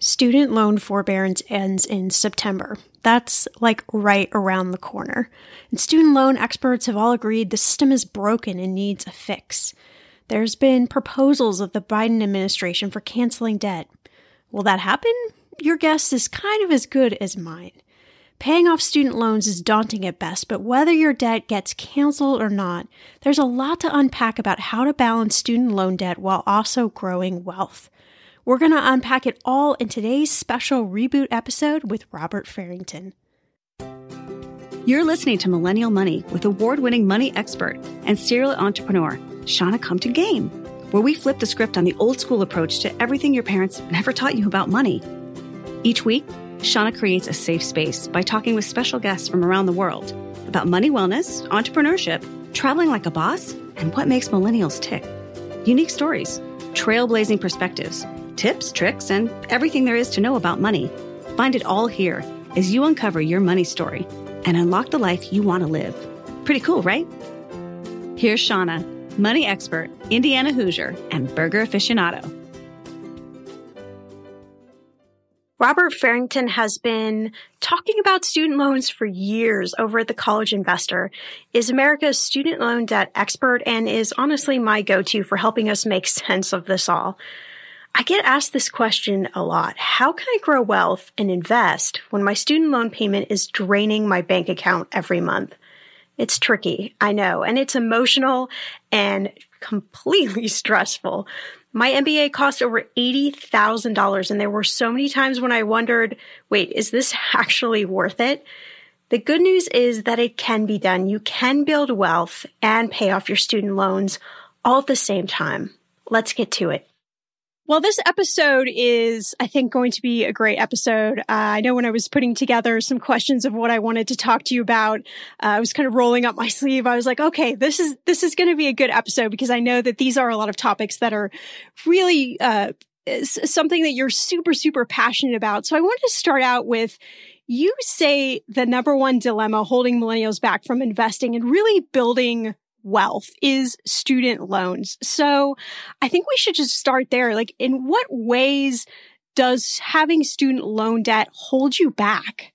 Student loan forbearance ends in September. That's like right around the corner. And student loan experts have all agreed the system is broken and needs a fix. There's been proposals of the Biden administration for canceling debt. Will that happen? Your guess is kind of as good as mine. Paying off student loans is daunting at best, but whether your debt gets canceled or not, there's a lot to unpack about how to balance student loan debt while also growing wealth. We're going to unpack it all in today's special reboot episode with Robert Farrington. You're listening to Millennial Money with award winning money expert and serial entrepreneur, Shannah Compton Game, where we flip the script on the old school approach to everything your parents never taught you about money. Each week, Shannah creates a safe space by talking with special guests from around the world about money wellness, entrepreneurship, traveling like a boss, and what makes millennials tick. Unique stories, trailblazing perspectives tips, tricks, and everything there is to know about money. Find it all here as you uncover your money story and unlock the life you want to live. Pretty cool, right? Here's Shannah, money expert, Indiana Hoosier, and burger aficionado. Robert Farrington has been talking about student loans for years over at the College Investor, is America's student loan debt expert, and is honestly my go-to for helping us make sense of this all. I get asked this question a lot. How can I grow wealth and invest when my student loan payment is draining my bank account every month? It's tricky, I know, and it's emotional and completely stressful. My MBA cost over $80,000 and there were so many times when I wondered, wait, is this actually worth it? The good news is that it can be done. You can build wealth and pay off your student loans all at the same time. Let's get to it. Well, this episode is, I think, going to be a great episode. Uh, I know when I was putting together some questions of what I wanted to talk to you about, uh, I was kind of rolling up my sleeve. I was like, okay, this is, this is going to be a good episode because I know that these are a lot of topics that are really, uh, something that you're super, super passionate about. So I wanted to start out with, you say the number one dilemma holding millennials back from investing and really building wealth is student loans. So I think we should just start there. Like, in what ways does having student loan debt hold you back?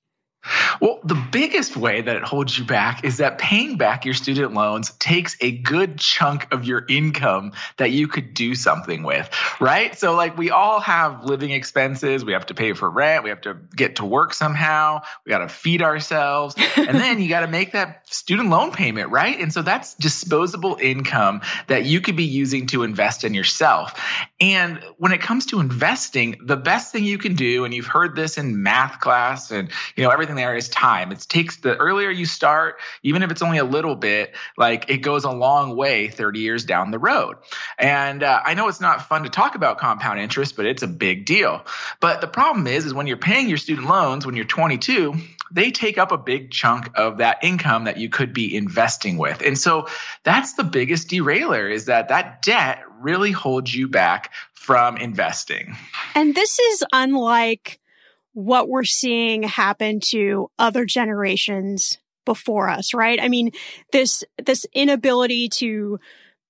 Well, the biggest way that it holds you back is that paying back your student loans takes a good chunk of your income that you could do something with, right? So, like, we all have living expenses. We have to pay for rent. We have to get to work somehow. We got to feed ourselves. and then you got to make that student loan payment, right? And so that's disposable income that you could be using to invest in yourself. And when it comes to investing, the best thing you can do, and you've heard this in math class and, you know, everything there is time. It takes the earlier you start, even if it's only a little bit, like it goes a long way 30 years down the road. And uh, I know it's not fun to talk about compound interest, but it's a big deal. But the problem is, is when you're paying your student loans when you're 22, they take up a big chunk of that income that you could be investing with. And so that's the biggest derailer is that that debt really holds you back from investing. And this is unlike what we're seeing happen to other generations before us, right? I mean, this, this inability to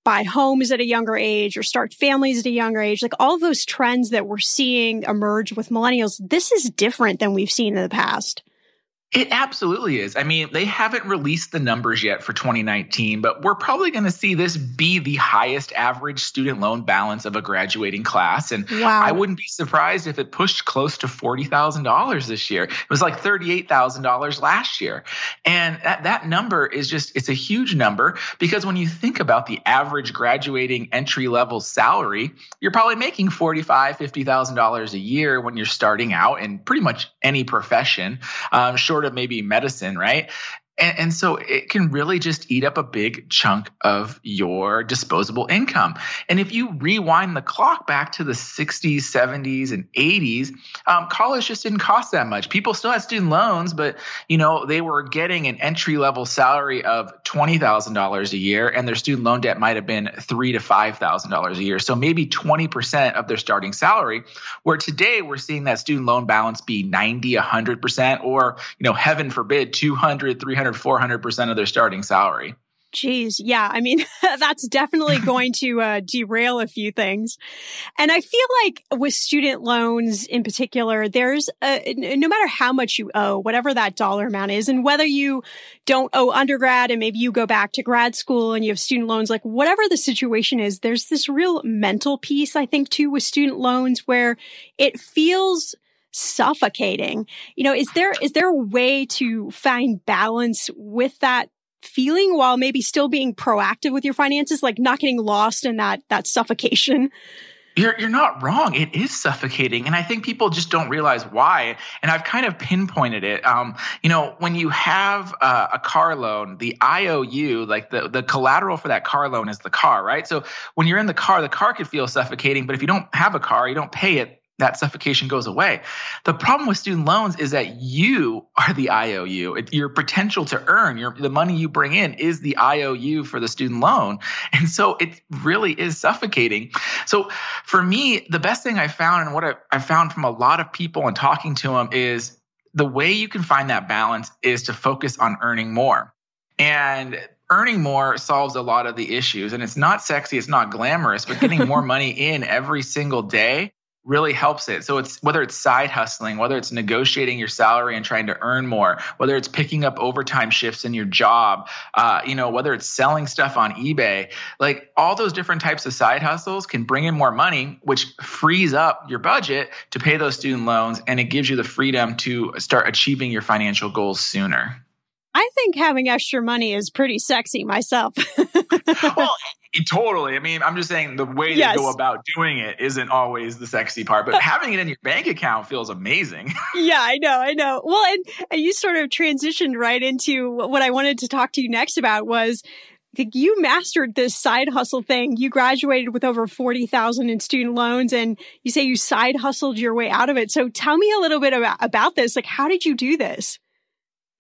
buy homes at a younger age or start families at a younger age, like all those trends that we're seeing emerge with millennials, this is different than we've seen in the past. It absolutely is. I mean, they haven't released the numbers yet for 2019, but we're probably going to see this be the highest average student loan balance of a graduating class. And wow. I wouldn't be surprised if it pushed close to $40,000 this year. It was like $38,000 last year. And that, that number is just, it's a huge number because when you think about the average graduating entry level salary, you're probably making $45,000, $50,000 a year when you're starting out in pretty much any profession, um, short of maybe medicine, right? And, and, so it can really just eat up a big chunk of your disposable income. And if you rewind the clock back to the 60s, 70s, and 80s, um, college just didn't cost that much. People still had student loans, but you know they were getting an entry level salary of twenty thousand dollars a year, and their student loan debt might have been three to five thousand dollars a year. So maybe 20 percent of their starting salary. Where today we're seeing that student loan balance be 90, 100 percent, or you know, heaven forbid, 200, 300 300, 400% of their starting salary. Geez, yeah. I mean, that's definitely going to uh, derail a few things. And I feel like with student loans in particular, there's a, no matter how much you owe, whatever that dollar amount is, and whether you don't owe undergrad and maybe you go back to grad school and you have student loans, like whatever the situation is, there's this real mental piece, I think, too, with student loans where it feels suffocating. You know, is there is there a way to find balance with that feeling while maybe still being proactive with your finances, like not getting lost in that that suffocation? You're you're not wrong. It is suffocating, and I think people just don't realize why. And I've kind of pinpointed it. Um, you know, when you have uh, a car loan, the IOU, like the the collateral for that car loan, is the car, right? So when you're in the car, the car could feel suffocating, but if you don't have a car, you don't pay it that suffocation goes away. The problem with student loans is that you are the IOU. It, your potential to earn, your the money you bring in is the IOU for the student loan. And so it really is suffocating. So for me, the best thing I found and what I, I found from a lot of people and talking to them is the way you can find that balance is to focus on earning more. And earning more solves a lot of the issues. And it's not sexy, it's not glamorous, but getting more money in every single day really helps it. So it's whether it's side hustling, whether it's negotiating your salary and trying to earn more, whether it's picking up overtime shifts in your job, uh, you know, whether it's selling stuff on eBay, like all those different types of side hustles can bring in more money, which frees up your budget to pay those student loans, and it gives you the freedom to start achieving your financial goals sooner. I think having extra money is pretty sexy myself. well, Totally. I mean, I'm just saying the way yes. to go about doing it isn't always the sexy part, but having it in your bank account feels amazing. yeah, I know, I know. Well, and, and you sort of transitioned right into what I wanted to talk to you next about was you mastered this side hustle thing. You graduated with over 40,000 in student loans and you say you side hustled your way out of it. So tell me a little bit about, about this. Like, how did you do this?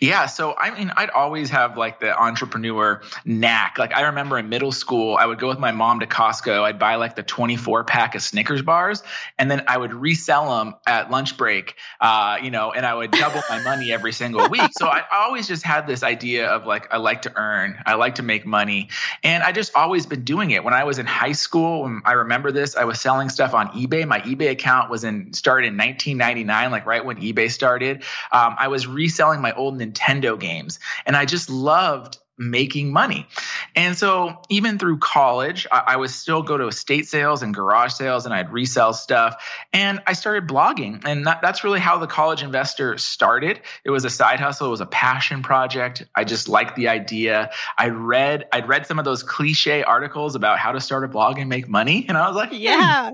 Yeah, so I mean, I'd always have like the entrepreneur knack. Like I remember in middle school, I would go with my mom to Costco. I'd buy like the 24 pack of Snickers bars, and then I would resell them at lunch break. Uh, you know, and I would double my money every single week. So I always just had this idea of like I like to earn, I like to make money, and I just always been doing it. When I was in high school, I remember this. I was selling stuff on eBay. My eBay account was in started in 1999, like right when eBay started. Um, I was reselling my old Nintendo games. And I just loved making money. And so even through college, I, I, would still go to estate sales and garage sales and I'd resell stuff. And I started blogging. And that, that's really how the college investor started. It was a side hustle. It was a passion project. I just liked the idea. I read, I'd read some of those cliche articles about how to start a blog and make money. And I was like, yeah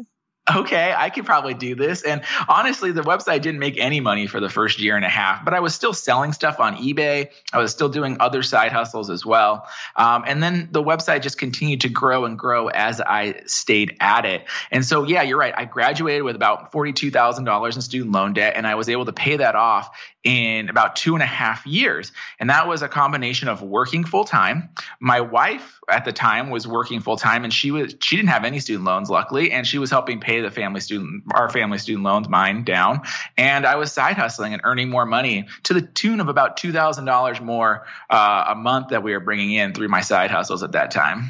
okay, I could probably do this. And honestly, the website didn't make any money for the first year and a half, but I was still selling stuff on eBay. I was still doing other side hustles as well. Um, and then the website just continued to grow and grow as I stayed at it. And so, yeah, you're right. I graduated with about $42,000 in student loan debt, and I was able to pay that off in about two and a half years. And that was a combination of working full time. My wife at the time was working full time and she was she didn't have any student loans luckily and she was helping pay the family student our family student loans mine down and I was side hustling and earning more money to the tune of about $2,000 more uh, a month that we were bringing in through my side hustles at that time.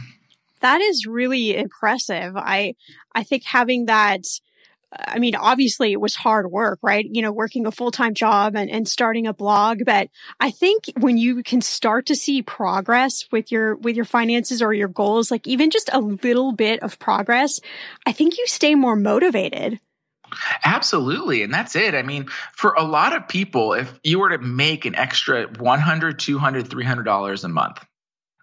That is really impressive. I I think having that I mean, obviously it was hard work, right? You know, working a full time job and, and starting a blog. But I think when you can start to see progress with your, with your finances or your goals, like even just a little bit of progress, I think you stay more motivated. Absolutely. And that's it. I mean, for a lot of people, if you were to make an extra $100, $200, $300 a month,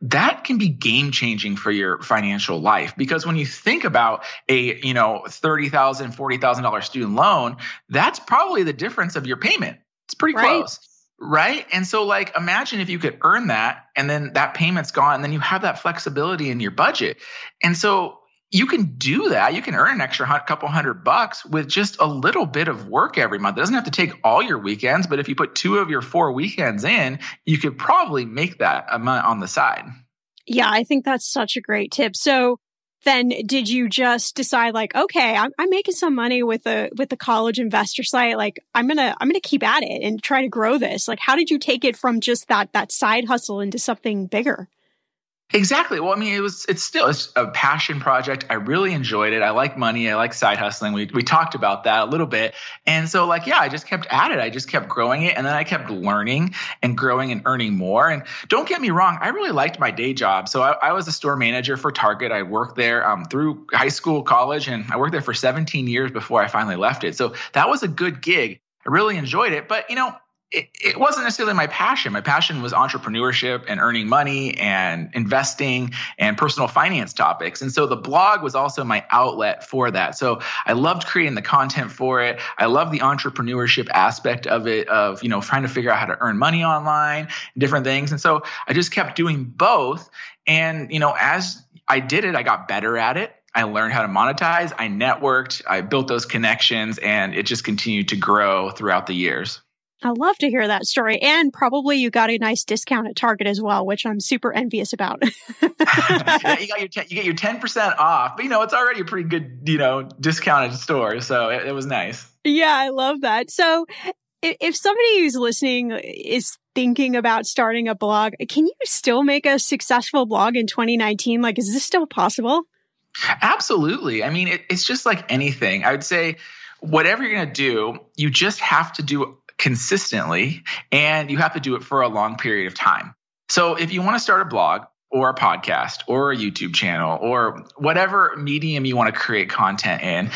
that can be game changing for your financial life because when you think about a you know $30000 $40000 student loan that's probably the difference of your payment. It's pretty right. close right? And so like imagine if you could earn that and then that payment's gone and then you have that flexibility in your budget. And so you can do that. You can earn an extra couple hundred bucks with just a little bit of work every month. It doesn't have to take all your weekends, but if you put two of your four weekends in, you could probably make that amount on the side. Yeah, I think that's such a great tip. So then did you just decide like, okay, I'm, I'm making some money with the, with the college investor site. Like I'm going to, I'm going to keep at it and try to grow this. Like, how did you take it from just that, that side hustle into something bigger? Exactly. Well, I mean, it was it's still it's a passion project. I really enjoyed it. I like money. I like side hustling. We we talked about that a little bit. And so like, yeah, I just kept at it. I just kept growing it and then I kept learning and growing and earning more. And don't get me wrong, I really liked my day job. So I, I was a store manager for Target. I worked there um, through high school, college, and I worked there for 17 years before I finally left it. So that was a good gig. I really enjoyed it. But you know, it, it, wasn't necessarily my passion. My passion was entrepreneurship and earning money and investing and personal finance topics. And so the blog was also my outlet for that. So I loved creating the content for it. I love the entrepreneurship aspect of it, of, you know, trying to figure out how to earn money online, different things. And so I just kept doing both. And, you know, as I did it, I got better at it. I learned how to monetize. I networked. I built those connections and it just continued to grow throughout the years. I love to hear that story. And probably you got a nice discount at Target as well, which I'm super envious about. yeah, you got your ten, you get your 10% off, but you know, it's already a pretty good, you know, discounted store. So it, it was nice. Yeah, I love that. So if somebody who's listening is thinking about starting a blog, can you still make a successful blog in 2019? Like, is this still possible? Absolutely. I mean, it, it's just like anything. I would say whatever you're going to do, you just have to do consistently and you have to do it for a long period of time. So if you want to start a blog or a podcast or a YouTube channel or whatever medium you want to create content in,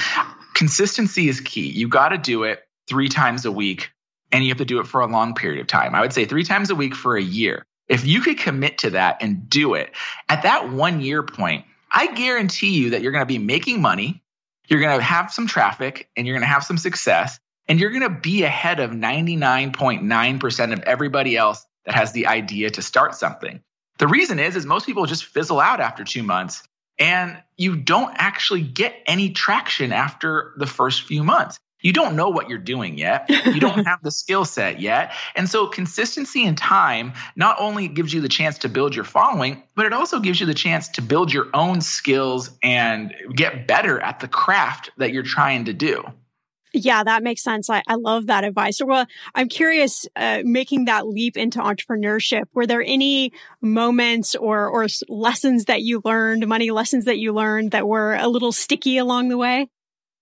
consistency is key. You got to do it three times a week and you have to do it for a long period of time. I would say three times a week for a year. If you could commit to that and do it at that one year point, I guarantee you that you're going to be making money, you're going to have some traffic, and you're going to have some success, and you're going to be ahead of 99.9% of everybody else that has the idea to start something. The reason is is most people just fizzle out after 2 months and you don't actually get any traction after the first few months you don't know what you're doing yet. You don't have the skill set yet. And so consistency and time not only gives you the chance to build your following, but it also gives you the chance to build your own skills and get better at the craft that you're trying to do. Yeah, that makes sense. I, I love that advice. Well, I'm curious, uh, making that leap into entrepreneurship, were there any moments or, or lessons that you learned, money lessons that you learned that were a little sticky along the way?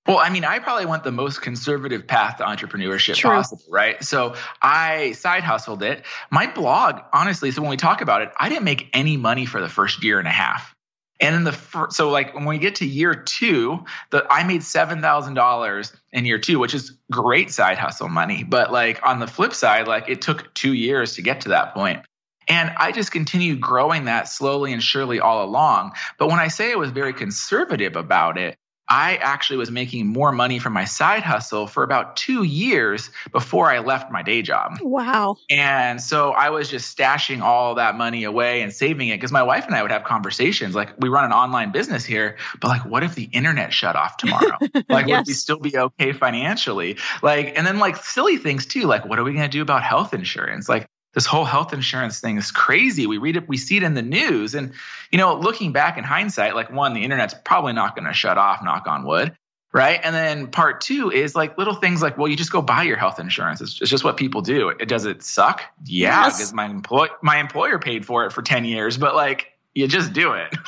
Well, I mean, I probably went the most conservative path to entrepreneurship True. possible, right? So I side hustled it. My blog, honestly, so when we talk about it, I didn't make any money for the first year and a half. And in the first, so like when we get to year two, the I made seven thousand dollars in year two, which is great side hustle money. But like on the flip side, like it took two years to get to that point. And I just continued growing that slowly and surely all along. But when I say I was very conservative about it, I actually was making more money from my side hustle for about two years before I left my day job. Wow. And so I was just stashing all that money away and saving it because my wife and I would have conversations like, we run an online business here, but like, what if the internet shut off tomorrow? like, yes. would we still be okay financially? Like, and then like silly things too, like, what are we going to do about health insurance? Like, this whole health insurance thing is crazy. We read it, we see it in the news. And, you know, looking back in hindsight, like one, the internet's probably not going to shut off, knock on wood. Right. And then part two is like little things like, well, you just go buy your health insurance. It's, it's just what people do. It, does it suck? Yeah. Yes. Because my employ my employer paid for it for 10 years, but like you just do it.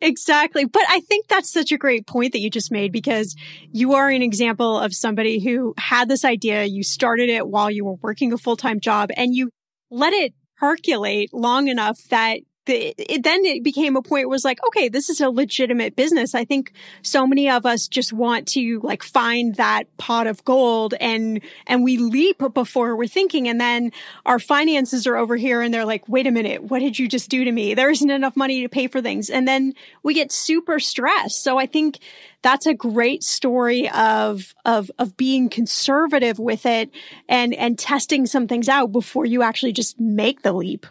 Exactly. But I think that's such a great point that you just made because you are an example of somebody who had this idea. You started it while you were working a full time job and you let it percolate long enough that the, it, then it became a point where like, okay, this is a legitimate business. I think so many of us just want to like find that pot of gold and, and we leap before we're thinking. And then our finances are over here and they're like, wait a minute, what did you just do to me? There isn't enough money to pay for things. And then we get super stressed. So I think that's a great story of, of, of being conservative with it and, and testing some things out before you actually just make the leap.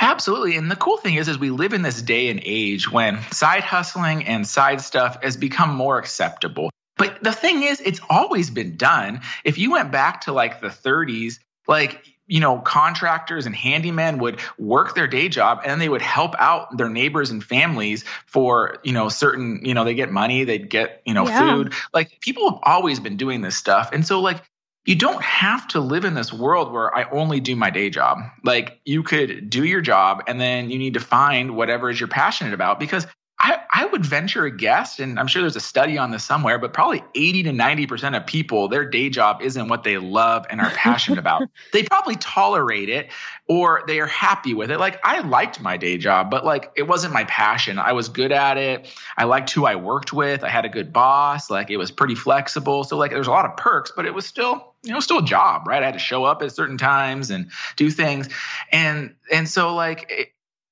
Absolutely. And the cool thing is, is we live in this day and age when side hustling and side stuff has become more acceptable. But the thing is, it's always been done. If you went back to like the 30s, like, you know, contractors and handymen would work their day job and they would help out their neighbors and families for, you know, certain, you know, they get money, they'd get, you know, yeah. food. Like people have always been doing this stuff. And so like you don't have to live in this world where I only do my day job. Like you could do your job and then you need to find whatever is you're passionate about because I, I would venture a guess, and I'm sure there's a study on this somewhere, but probably 80 to 90% of people, their day job isn't what they love and are passionate about. They probably tolerate it or they are happy with it. Like I liked my day job, but like it wasn't my passion. I was good at it. I liked who I worked with. I had a good boss. Like it was pretty flexible. So like there's a lot of perks, but it was still, you know, still a job, right? I had to show up at certain times and do things. And, and so like, it,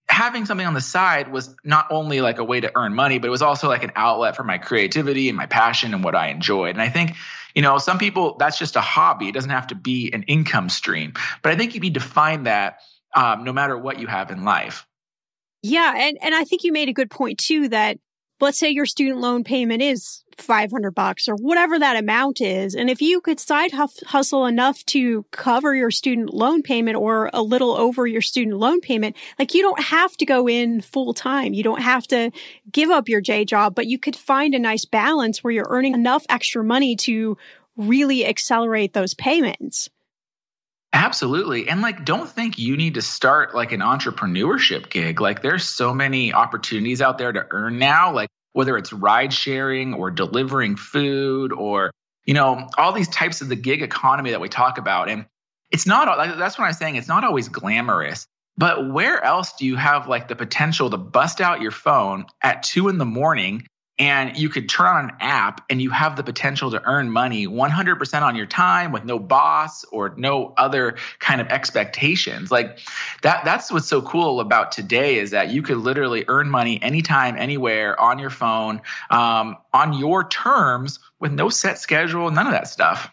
having something on the side was not only like a way to earn money, but it was also like an outlet for my creativity and my passion and what I enjoyed. And I think, you know, some people that's just a hobby. It doesn't have to be an income stream. But I think you need to find that um, no matter what you have in life. Yeah, and and I think you made a good point too that let's say your student loan payment is 500 bucks or whatever that amount is. And if you could side hustle enough to cover your student loan payment or a little over your student loan payment, like you don't have to go in full time. You don't have to give up your J job, but you could find a nice balance where you're earning enough extra money to really accelerate those payments. Absolutely. And like, don't think you need to start like an entrepreneurship gig. Like, there's so many opportunities out there to earn now. Like, whether it's ride sharing or delivering food or you know, all these types of the gig economy that we talk about. And it's not, that's what I'm saying. It's not always glamorous. But where else do you have like the potential to bust out your phone at two in the morning and you could turn on an app and you have the potential to earn money 100% on your time with no boss or no other kind of expectations. Like that that's what's so cool about today is that you could literally earn money anytime anywhere on your phone um, on your terms with no set schedule none of that stuff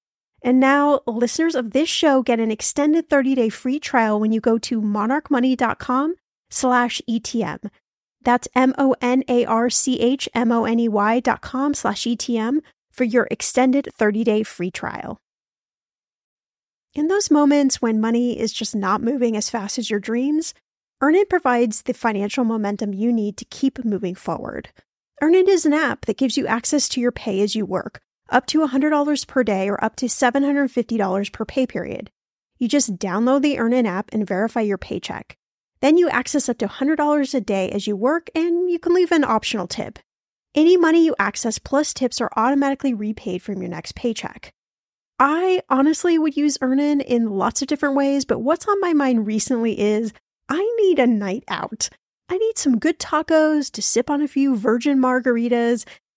And now listeners of this show get an extended 30-day free trial when you go to monarchmoney.com slash ETM. That's M-O-N-A-R-C-H-M-O-N-E-Y dot com slash ETM for your extended 30-day free trial. In those moments when money is just not moving as fast as your dreams, Earnin provides the financial momentum you need to keep moving forward. Earnin is an app that gives you access to your pay as you work up to $100 per day or up to $750 per pay period. You just download the Earnin app and verify your paycheck. Then you access up to $100 a day as you work, and you can leave an optional tip. Any money you access plus tips are automatically repaid from your next paycheck. I honestly would use Earnin in lots of different ways, but what's on my mind recently is I need a night out. I need some good tacos to sip on a few virgin margaritas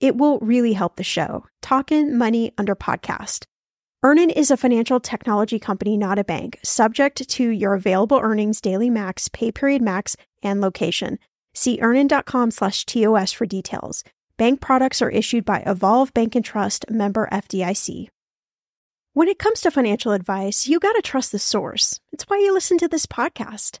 It will really help the show. Talkin' Money under podcast. Earnin is a financial technology company, not a bank, subject to your available earnings, daily max, pay period max, and location. See earnin.com slash TOS for details. Bank products are issued by Evolve Bank and Trust member FDIC. When it comes to financial advice, you got to trust the source. It's why you listen to this podcast.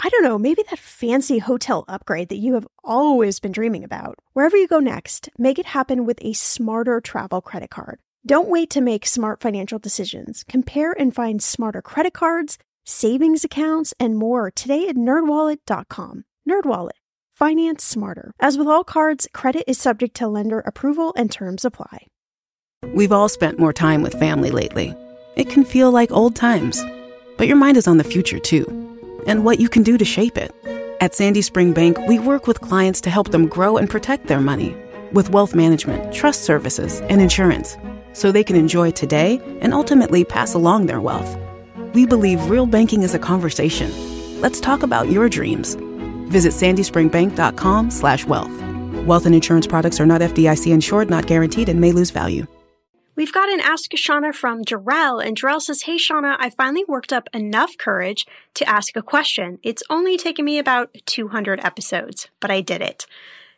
I don't know, maybe that fancy hotel upgrade that you have always been dreaming about. Wherever you go next, make it happen with a smarter travel credit card. Don't wait to make smart financial decisions. Compare and find smarter credit cards, savings accounts, and more today at nerdwallet.com. Nerdwallet. Finance smarter. As with all cards, credit is subject to lender approval and terms apply. We've all spent more time with family lately. It can feel like old times, but your mind is on the future too and what you can do to shape it. At Sandy Spring Bank, we work with clients to help them grow and protect their money with wealth management, trust services, and insurance so they can enjoy today and ultimately pass along their wealth. We believe real banking is a conversation. Let's talk about your dreams. Visit sandyspringbank.com/wealth. Wealth and insurance products are not FDIC insured, not guaranteed, and may lose value. We've got an Ask Shannah from Jarrell, and Jarrell says, Hey Shannah, I finally worked up enough courage to ask a question. It's only taken me about 200 episodes, but I did it.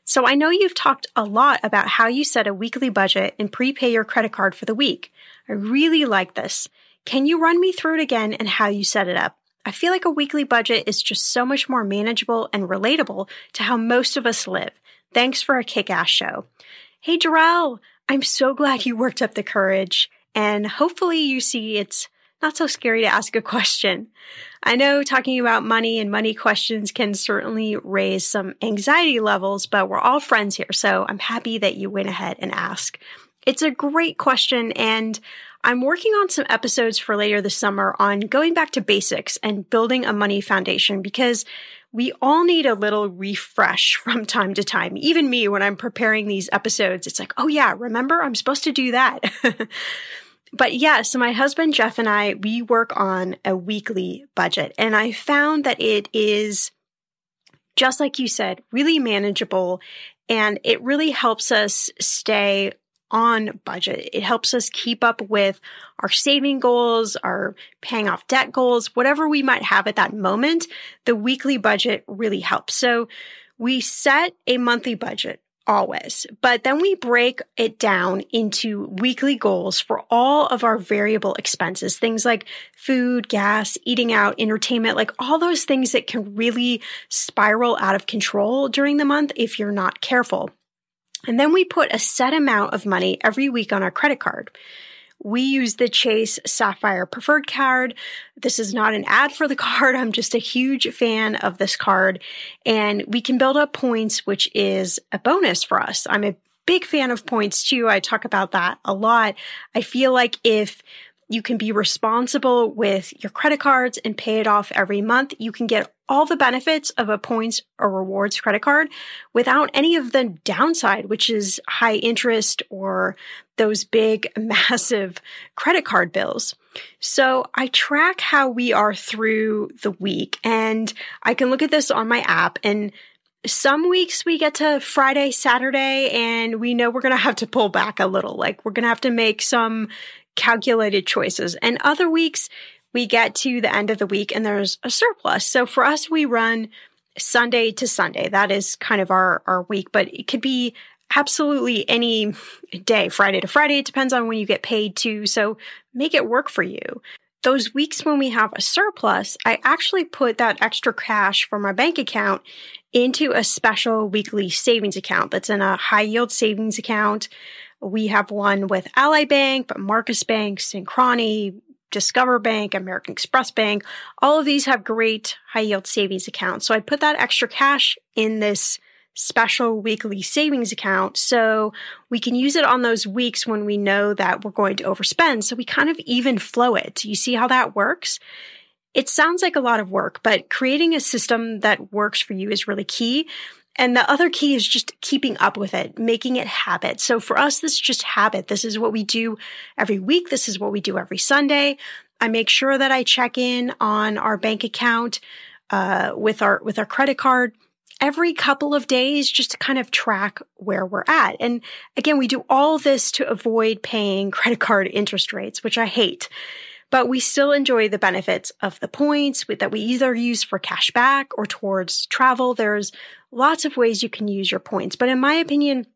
So I know you've talked a lot about how you set a weekly budget and prepay your credit card for the week. I really like this. Can you run me through it again and how you set it up? I feel like a weekly budget is just so much more manageable and relatable to how most of us live. Thanks for a kick ass show. Hey, Jarrell, I'm so glad you worked up the courage, and hopefully you see it's not so scary to ask a question. I know talking about money and money questions can certainly raise some anxiety levels, but we're all friends here, so I'm happy that you went ahead and asked. It's a great question, and I'm working on some episodes for later this summer on going back to basics and building a money foundation because we all need a little refresh from time to time. Even me, when I'm preparing these episodes, it's like, oh yeah, remember, I'm supposed to do that. but yeah, so my husband Jeff and I, we work on a weekly budget, and I found that it is just like you said, really manageable. And it really helps us stay on budget. It helps us keep up with our saving goals, our paying off debt goals, whatever we might have at that moment. The weekly budget really helps. So we set a monthly budget always, but then we break it down into weekly goals for all of our variable expenses, things like food, gas, eating out, entertainment, like all those things that can really spiral out of control during the month if you're not careful. And then we put a set amount of money every week on our credit card. We use the Chase Sapphire Preferred card. This is not an ad for the card. I'm just a huge fan of this card. And we can build up points, which is a bonus for us. I'm a big fan of points too. I talk about that a lot. I feel like if you can be responsible with your credit cards and pay it off every month. You can get all the benefits of a points or rewards credit card without any of the downside, which is high interest or those big, massive credit card bills. So I track how we are through the week and I can look at this on my app and some weeks we get to Friday, Saturday, and we know we're going to have to pull back a little. Like we're going to have to make some calculated choices. And other weeks, we get to the end of the week and there's a surplus. So for us, we run Sunday to Sunday. That is kind of our, our week, but it could be absolutely any day, Friday to Friday. It depends on when you get paid to. So make it work for you. those weeks when we have a surplus, I actually put that extra cash from our bank account into a special weekly savings account that's in a high yield savings account. We have one with Ally Bank, but Marcus Bank, Synchrony, Discover Bank, American Express Bank, all of these have great high yield savings accounts. So I put that extra cash in this special weekly savings account so we can use it on those weeks when we know that we're going to overspend. So we kind of even flow it. You see how that works? It sounds like a lot of work, but creating a system that works for you is really key. And the other key is just keeping up with it, making it habit. So for us, this is just habit. This is what we do every week. This is what we do every Sunday. I make sure that I check in on our bank account uh, with our with our credit card every couple of days just to kind of track where we're at. And again, we do all this to avoid paying credit card interest rates, which I hate but we still enjoy the benefits of the points that we either use for cash back or towards travel. There's lots of ways you can use your points. But in my opinion,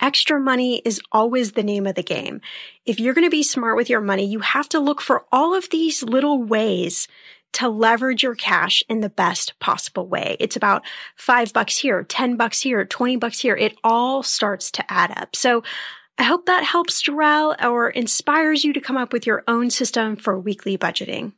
extra money is always the name of the game. If you're going to be smart with your money, you have to look for all of these little ways to leverage your cash in the best possible way. It's about five bucks here, 10 bucks here, 20 bucks here. It all starts to add up. So I hope that helps Jarrell or inspires you to come up with your own system for weekly budgeting.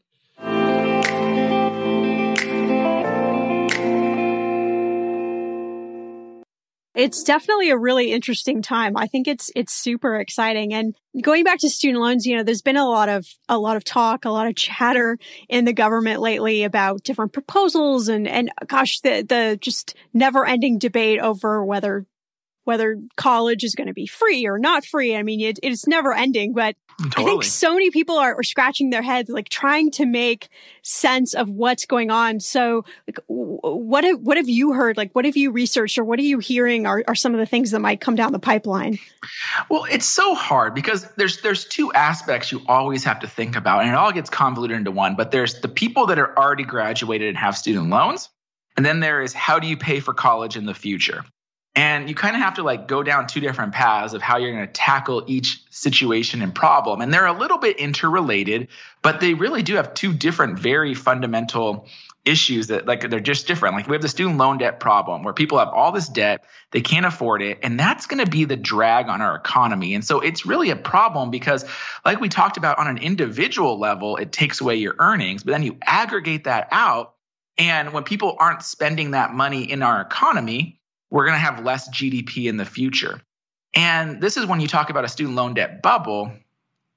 It's definitely a really interesting time. I think it's it's super exciting. And going back to student loans, you know, there's been a lot of a lot of talk, a lot of chatter in the government lately about different proposals and and gosh, the the just never-ending debate over whether whether college is going to be free or not free. I mean, it, it's never ending, but totally. I think so many people are, are, scratching their heads, like trying to make sense of what's going on. So like, what have, what have you heard? Like, what have you researched or what are you hearing are, are some of the things that might come down the pipeline? Well, it's so hard because there's, there's two aspects you always have to think about and it all gets convoluted into one, but there's the people that are already graduated and have student loans. And then there is how do you pay for college in the future? And you kind of have to like go down two different paths of how you're going to tackle each situation and problem. And they're a little bit interrelated, but they really do have two different, very fundamental issues that like they're just different. Like we have the student loan debt problem where people have all this debt, they can't afford it, and that's going to be the drag on our economy. And so it's really a problem because like we talked about on an individual level, it takes away your earnings, but then you aggregate that out and when people aren't spending that money in our economy, we're going to have less GDP in the future. And this is when you talk about a student loan debt bubble.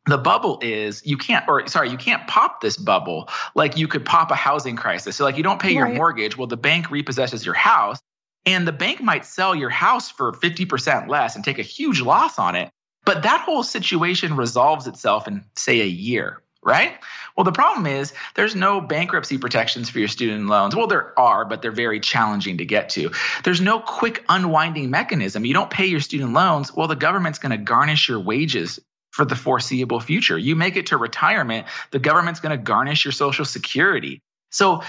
The bubble is you can't, or sorry, you can't pop this bubble like you could pop a housing crisis. So, like, you don't pay right. your mortgage. Well, the bank repossesses your house, and the bank might sell your house for 50% less and take a huge loss on it. But that whole situation resolves itself in, say, a year right? Well, the problem is there's no bankruptcy protections for your student loans. Well, there are, but they're very challenging to get to. There's no quick unwinding mechanism. You don't pay your student loans, well, the government's going to garnish your wages for the foreseeable future. You make it to retirement, the government's going to garnish your social security. So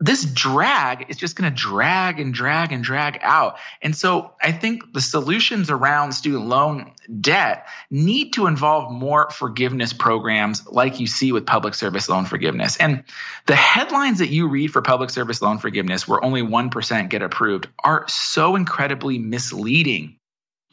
this drag is just going to drag and drag and drag out. And so I think the solutions around student loan debt need to involve more forgiveness programs like you see with public service loan forgiveness. And the headlines that you read for public service loan forgiveness, where only 1% get approved, are so incredibly misleading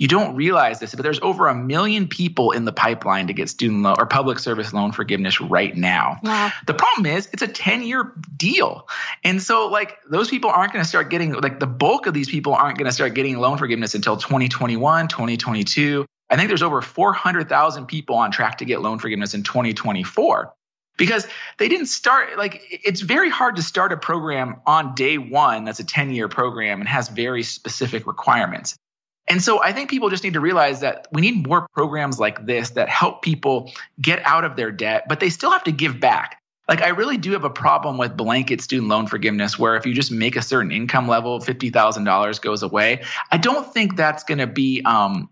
you don't realize this, but there's over a million people in the pipeline to get student loan or public service loan forgiveness right now. Wow. The problem is it's a 10 year deal. And so like those people aren't going to start getting like the bulk of these people aren't going to start getting loan forgiveness until 2021, 2022. I think there's over 400,000 people on track to get loan forgiveness in 2024 because they didn't start like it's very hard to start a program on day one that's a 10 year program and has very specific requirements and so I think people just need to realize that we need more programs like this that help people get out of their debt, but they still have to give back. Like I really do have a problem with blanket student loan forgiveness where if you just make a certain income level, $50,000 goes away. I don't think that's going to be um,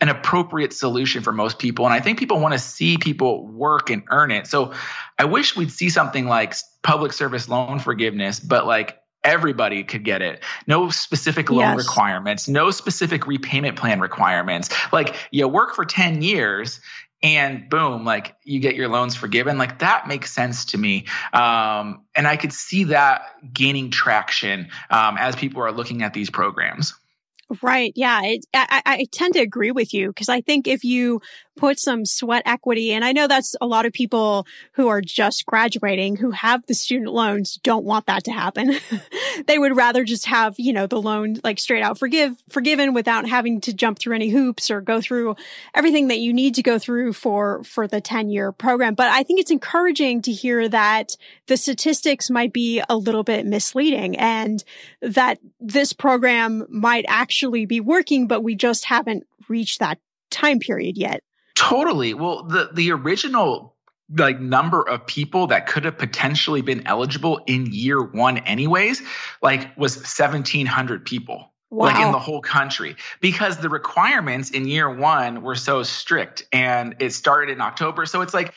an appropriate solution for most people. And I think people want to see people work and earn it. So I wish we'd see something like public service loan forgiveness, but like everybody could get it. No specific loan yes. requirements, no specific repayment plan requirements. Like you work for 10 years and boom, like you get your loans forgiven. Like that makes sense to me. Um, and I could see that gaining traction um, as people are looking at these programs. Right. Yeah. It, I, I tend to agree with you because I think if you put some sweat equity, and I know that's a lot of people who are just graduating who have the student loans don't want that to happen. they would rather just have, you know, the loan like straight out forgive, forgiven without having to jump through any hoops or go through everything that you need to go through for, for the 10 year program. But I think it's encouraging to hear that the statistics might be a little bit misleading and that this program might actually actually be working, but we just haven't reached that time period yet. Totally. Well, the the original like number of people that could have potentially been eligible in year 1 anyways, like was 1700 people. Wow. Like in the whole country, because the requirements in year one were so strict and it started in October. So it's like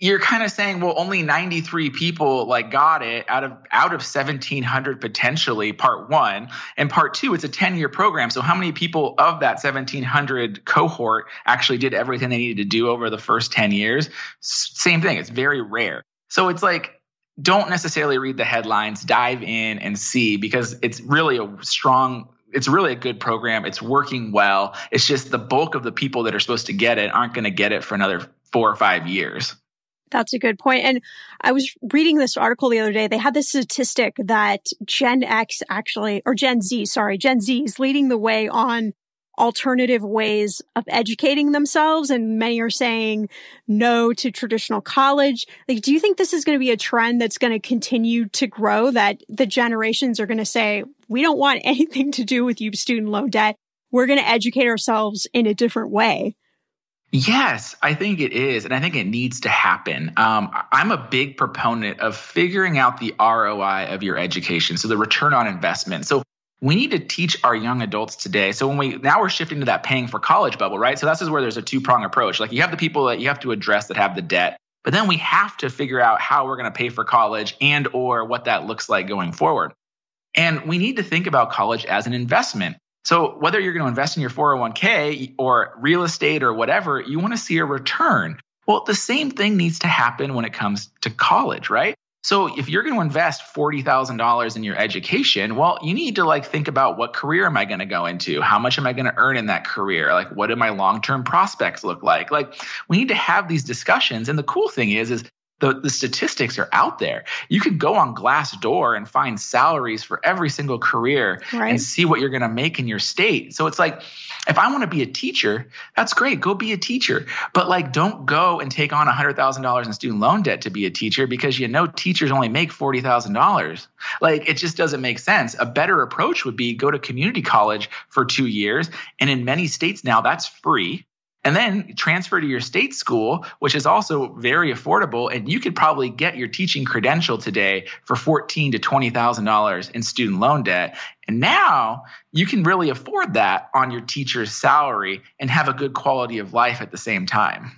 you're kind of saying, well, only 93 people like got it out of out of 1700 potentially part one and part two. It's a 10 year program. So how many people of that 1700 cohort actually did everything they needed to do over the first 10 years? Same thing. It's very rare. So it's like don't necessarily read the headlines. Dive in and see because it's really a strong it's really a good program. It's working well. It's just the bulk of the people that are supposed to get it aren't going to get it for another four or five years. That's a good point. And I was reading this article the other day. They had this statistic that Gen X actually, or Gen Z, sorry, Gen Z is leading the way on alternative ways of educating themselves. And many are saying no to traditional college. Like, do you think this is going to be a trend that's going to continue to grow that the generations are going to say, we don't want anything to do with you student loan debt. We're going to educate ourselves in a different way. Yes, I think it is. And I think it needs to happen. Um, I'm a big proponent of figuring out the ROI of your education. So the return on investment. So we need to teach our young adults today. So when we now we're shifting to that paying for college bubble, right? So this is where there's a two prong approach. Like you have the people that you have to address that have the debt, but then we have to figure out how we're going to pay for college and or what that looks like going forward. And we need to think about college as an investment. So whether you're going to invest in your 401k or real estate or whatever, you want to see a return. Well, the same thing needs to happen when it comes to college, right? So if you're going to invest $40,000 in your education, well, you need to like think about what career am I going to go into? How much am I going to earn in that career? Like what do my long-term prospects look like? Like we need to have these discussions. And the cool thing is is the, the statistics are out there. You could go on Glassdoor and find salaries for every single career right. and see what you're going to make in your state. So it's like, if I want to be a teacher, that's great. Go be a teacher. But like, don't go and take on $100,000 in student loan debt to be a teacher because you know teachers only make $40,000. Like, it just doesn't make sense. A better approach would be go to community college for two years. And in many states now, that's free and then transfer to your state school, which is also very affordable. And you could probably get your teaching credential today for fourteen to twenty thousand dollars in student loan debt. And now you can really afford that on your teacher's salary and have a good quality of life at the same time.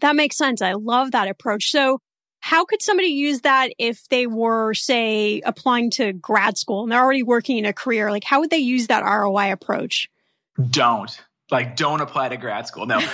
That makes sense. I love that approach. So how could somebody use that if they were, say, applying to grad school and they're already working in a career? Like, how would they use that ROI approach? Don't like don't apply to grad school. No.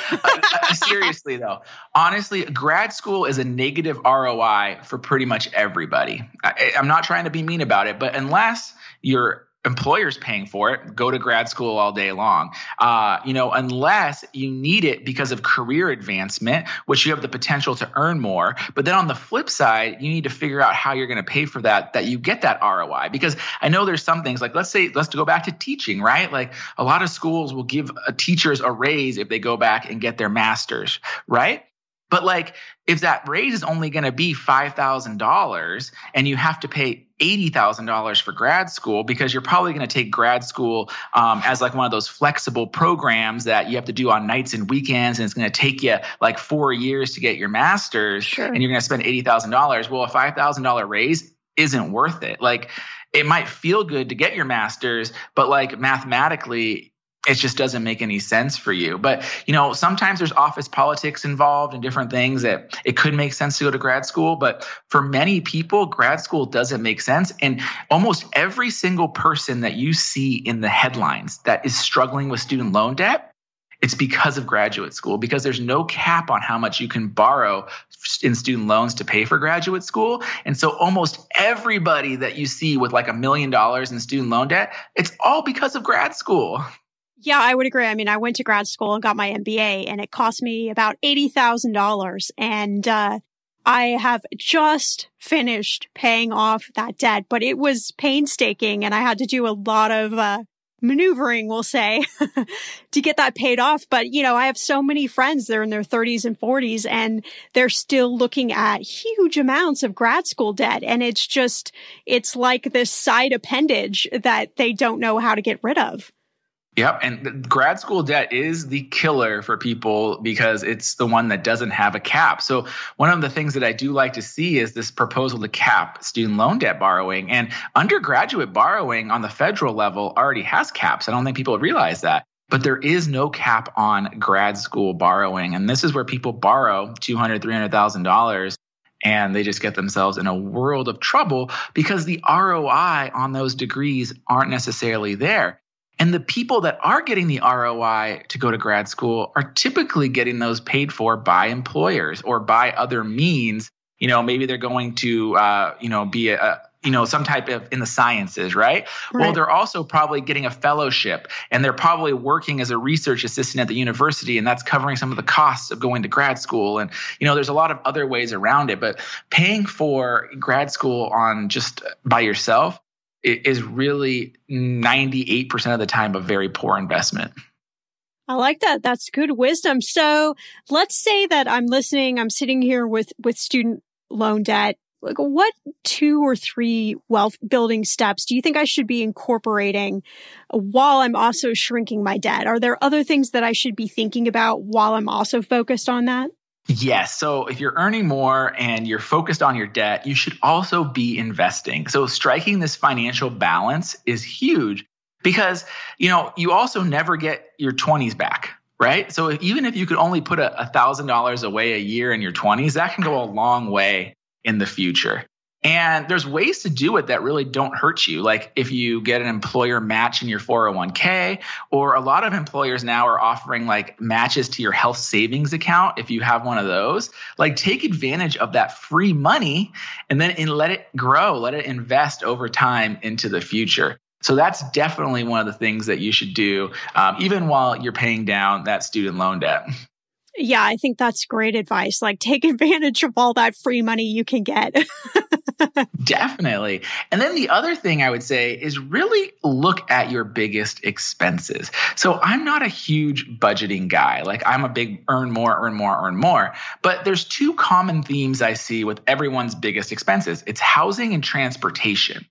Uh, seriously though. Honestly grad school is a negative roi for pretty much everybody. I, i'm not trying to be mean about it but unless you're employers paying for it go to grad school all day long. Uh, you know unless you need it because of career advancement which you have the potential to earn more but then on the flip side you need to figure out how you're going to pay for that that you get that roi because i know there's some things like let's say let's go back to teaching right? Like a lot of schools will give teachers a raise if they go back and get their masters right but like if that raise is only going to be $5,000 and you have to pay $80,000 for grad school because you're probably going to take grad school um, as like one of those flexible programs that you have to do on nights and weekends and it's going to take you like four years to get your master's sure. and you're going to spend $80,000. Well, a $5,000 raise isn't worth it. Like it might feel good to get your master's, but like mathematically, it just doesn't make any sense for you. But, you know, sometimes there's office politics involved and different things that it could make sense to go to grad school. But for many people, grad school doesn't make sense. And almost every single person that you see in the headlines that is struggling with student loan debt It's because of graduate school, because there's no cap on how much you can borrow in student loans to pay for graduate school. And so almost everybody that you see with like a million dollars in student loan debt, it's all because of grad school. Yeah, I would agree. I mean, I went to grad school and got my MBA and it cost me about $80,000. And, uh, I have just finished paying off that debt, but it was painstaking and I had to do a lot of, uh, maneuvering, we'll say, to get that paid off. But, you know, I have so many friends, they're in their 30s and 40s, and they're still looking at huge amounts of grad school debt. And it's just, it's like this side appendage that they don't know how to get rid of. Yep. And grad school debt is the killer for people because it's the one that doesn't have a cap. So, one of the things that I do like to see is this proposal to cap student loan debt borrowing. And undergraduate borrowing on the federal level already has caps. I don't think people realize that. But there is no cap on grad school borrowing. And this is where people borrow $200,000, $300,000 and they just get themselves in a world of trouble because the ROI on those degrees aren't necessarily there. And the people that are getting the ROI to go to grad school are typically getting those paid for by employers or by other means. You know, maybe they're going to, uh, you know, be a, you know, some type of in the sciences, right? right? Well, they're also probably getting a fellowship and they're probably working as a research assistant at the university and that's covering some of the costs of going to grad school. And, you know, there's a lot of other ways around it, but paying for grad school on just by yourself is really 98% of the time a very poor investment. I like that. That's good wisdom. So let's say that I'm listening, I'm sitting here with, with student loan debt. Like what two or three wealth building steps do you think I should be incorporating while I'm also shrinking my debt? Are there other things that I should be thinking about while I'm also focused on that? Yes. So if you're earning more and you're focused on your debt, you should also be investing. So striking this financial balance is huge because, you know, you also never get your 20s back, right? So even if you could only put a $1,000 away a year in your 20s, that can go a long way in the future. And there's ways to do it that really don't hurt you. Like if you get an employer match in your 401k, or a lot of employers now are offering like matches to your health savings account if you have one of those. Like take advantage of that free money and then and let it grow, let it invest over time into the future. So that's definitely one of the things that you should do, um, even while you're paying down that student loan debt. Yeah, I think that's great advice. Like take advantage of all that free money you can get. Definitely. And then the other thing I would say is really look at your biggest expenses. So I'm not a huge budgeting guy. Like I'm a big earn more, earn more, earn more. But there's two common themes I see with everyone's biggest expenses. It's housing and transportation.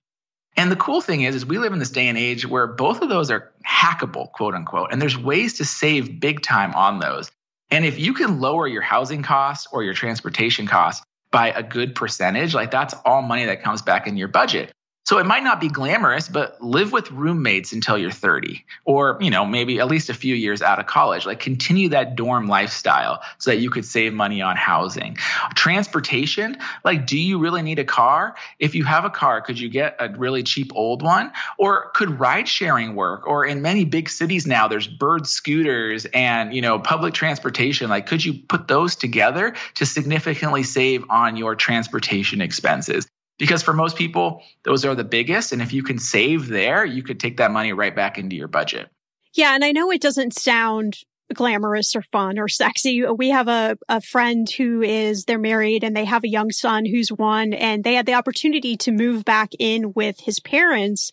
And the cool thing is, is we live in this day and age where both of those are hackable, quote unquote, and there's ways to save big time on those. And if you can lower your housing costs or your transportation costs by a good percentage, like that's all money that comes back in your budget. So it might not be glamorous, but live with roommates until you're 30 or, you know, maybe at least a few years out of college. Like continue that dorm lifestyle so that you could save money on housing. Transportation, like do you really need a car? If you have a car, could you get a really cheap old one? Or could ride sharing work? Or in many big cities now, there's bird scooters and, you know, public transportation. Like could you put those together to significantly save on your transportation expenses? Because for most people, those are the biggest. And if you can save there, you could take that money right back into your budget. Yeah. And I know it doesn't sound glamorous or fun or sexy. We have a, a friend who is, they're married and they have a young son who's one and they had the opportunity to move back in with his parents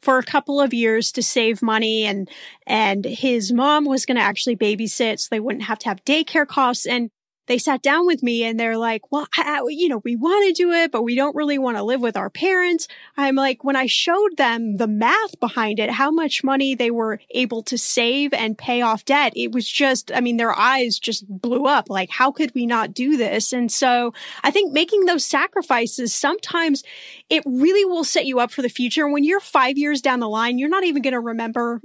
for a couple of years to save money and, and his mom was going to actually babysit so they wouldn't have to have daycare costs. And they sat down with me and they're like, well, I, you know, we want to do it, but we don't really want to live with our parents. I'm like, when I showed them the math behind it, how much money they were able to save and pay off debt, it was just, I mean, their eyes just blew up. Like, how could we not do this? And so I think making those sacrifices, sometimes it really will set you up for the future. And When you're five years down the line, you're not even going to remember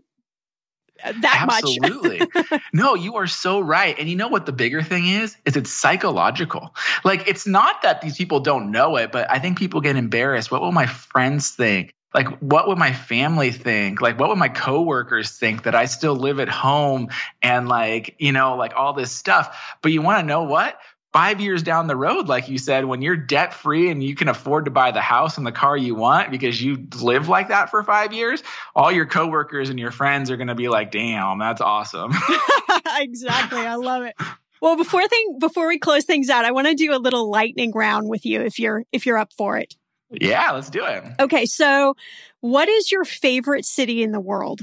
Uh, that Absolutely. much. Absolutely. no, you are so right. And you know what the bigger thing is? Is it's psychological. Like it's not that these people don't know it, but I think people get embarrassed. What will my friends think? like what would my family think? Like what would my coworkers think that I still live at home and like, you know, like all this stuff. But you want to know what? Five years down the road, like you said, when you're debt free and you can afford to buy the house and the car you want because you live like that for five years, all your coworkers and your friends are going to be like, damn, that's awesome. exactly. I love it. Well, before thing before we close things out, I want to do a little lightning round with you if you're if you're up for it. Yeah, let's do it. Okay, so what is your favorite city in the world?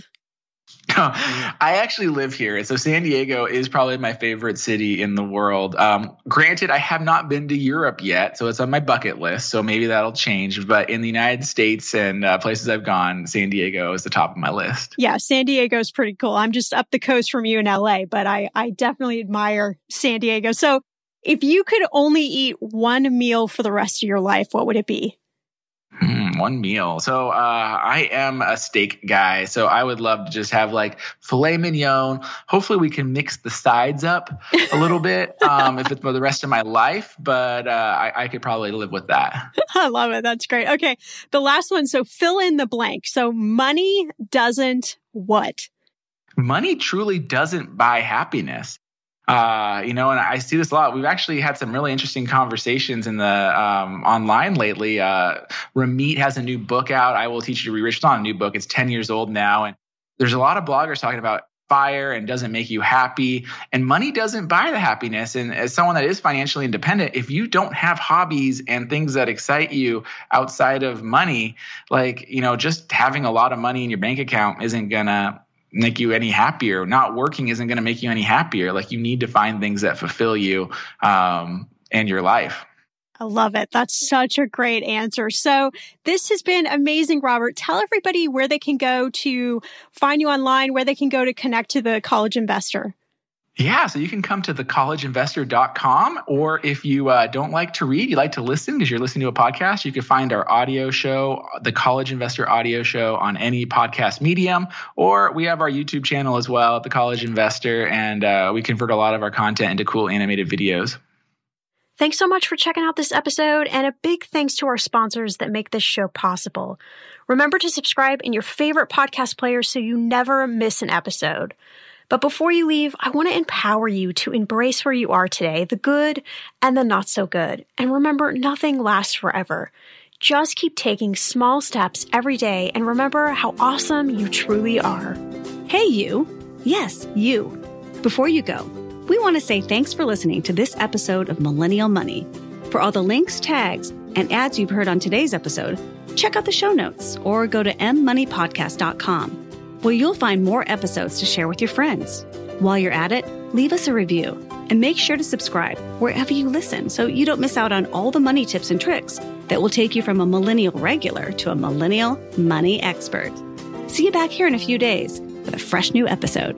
I actually live here. So San Diego is probably my favorite city in the world. Um, granted, I have not been to Europe yet, so it's on my bucket list. So maybe that'll change. But in the United States and uh, places I've gone, San Diego is the top of my list. Yeah, San Diego is pretty cool. I'm just up the coast from you in LA, but I, I definitely admire San Diego. So if you could only eat one meal for the rest of your life, what would it be? Mm, one meal. So uh, I am a steak guy. So I would love to just have like filet mignon. Hopefully we can mix the sides up a little bit um, if it's for the rest of my life. But uh, I, I could probably live with that. I love it. That's great. Okay, the last one. So fill in the blank. So money doesn't what? Money truly doesn't buy happiness. Uh, you know, and I see this a lot. We've actually had some really interesting conversations in the um, online lately. Uh, Ramit has a new book out. I will teach you to be rich. It's not a new book. It's 10 years old now. And there's a lot of bloggers talking about fire and doesn't make you happy and money doesn't buy the happiness and as someone that is financially independent if you don't have hobbies and things that excite you outside of money like you know just having a lot of money in your bank account isn't gonna make you any happier. Not working isn't going to make you any happier. Like you need to find things that fulfill you um, and your life. I love it. That's such a great answer. So this has been amazing, Robert. Tell everybody where they can go to find you online, where they can go to connect to the college investor. Yeah, so you can come to thecollegeinvestor.com, or if you uh, don't like to read, you like to listen because you're listening to a podcast, you can find our audio show, the College Investor Audio Show, on any podcast medium, or we have our YouTube channel as well, at the College Investor, and uh, we convert a lot of our content into cool animated videos. Thanks so much for checking out this episode, and a big thanks to our sponsors that make this show possible. Remember to subscribe in your favorite podcast player so you never miss an episode. But before you leave, I want to empower you to embrace where you are today, the good and the not so good. And remember, nothing lasts forever. Just keep taking small steps every day and remember how awesome you truly are. Hey, you. Yes, you. Before you go, we want to say thanks for listening to this episode of Millennial Money. For all the links, tags, and ads you've heard on today's episode, check out the show notes or go to mmoneypodcast.com where you'll find more episodes to share with your friends. While you're at it, leave us a review and make sure to subscribe wherever you listen so you don't miss out on all the money tips and tricks that will take you from a millennial regular to a millennial money expert. See you back here in a few days with a fresh new episode.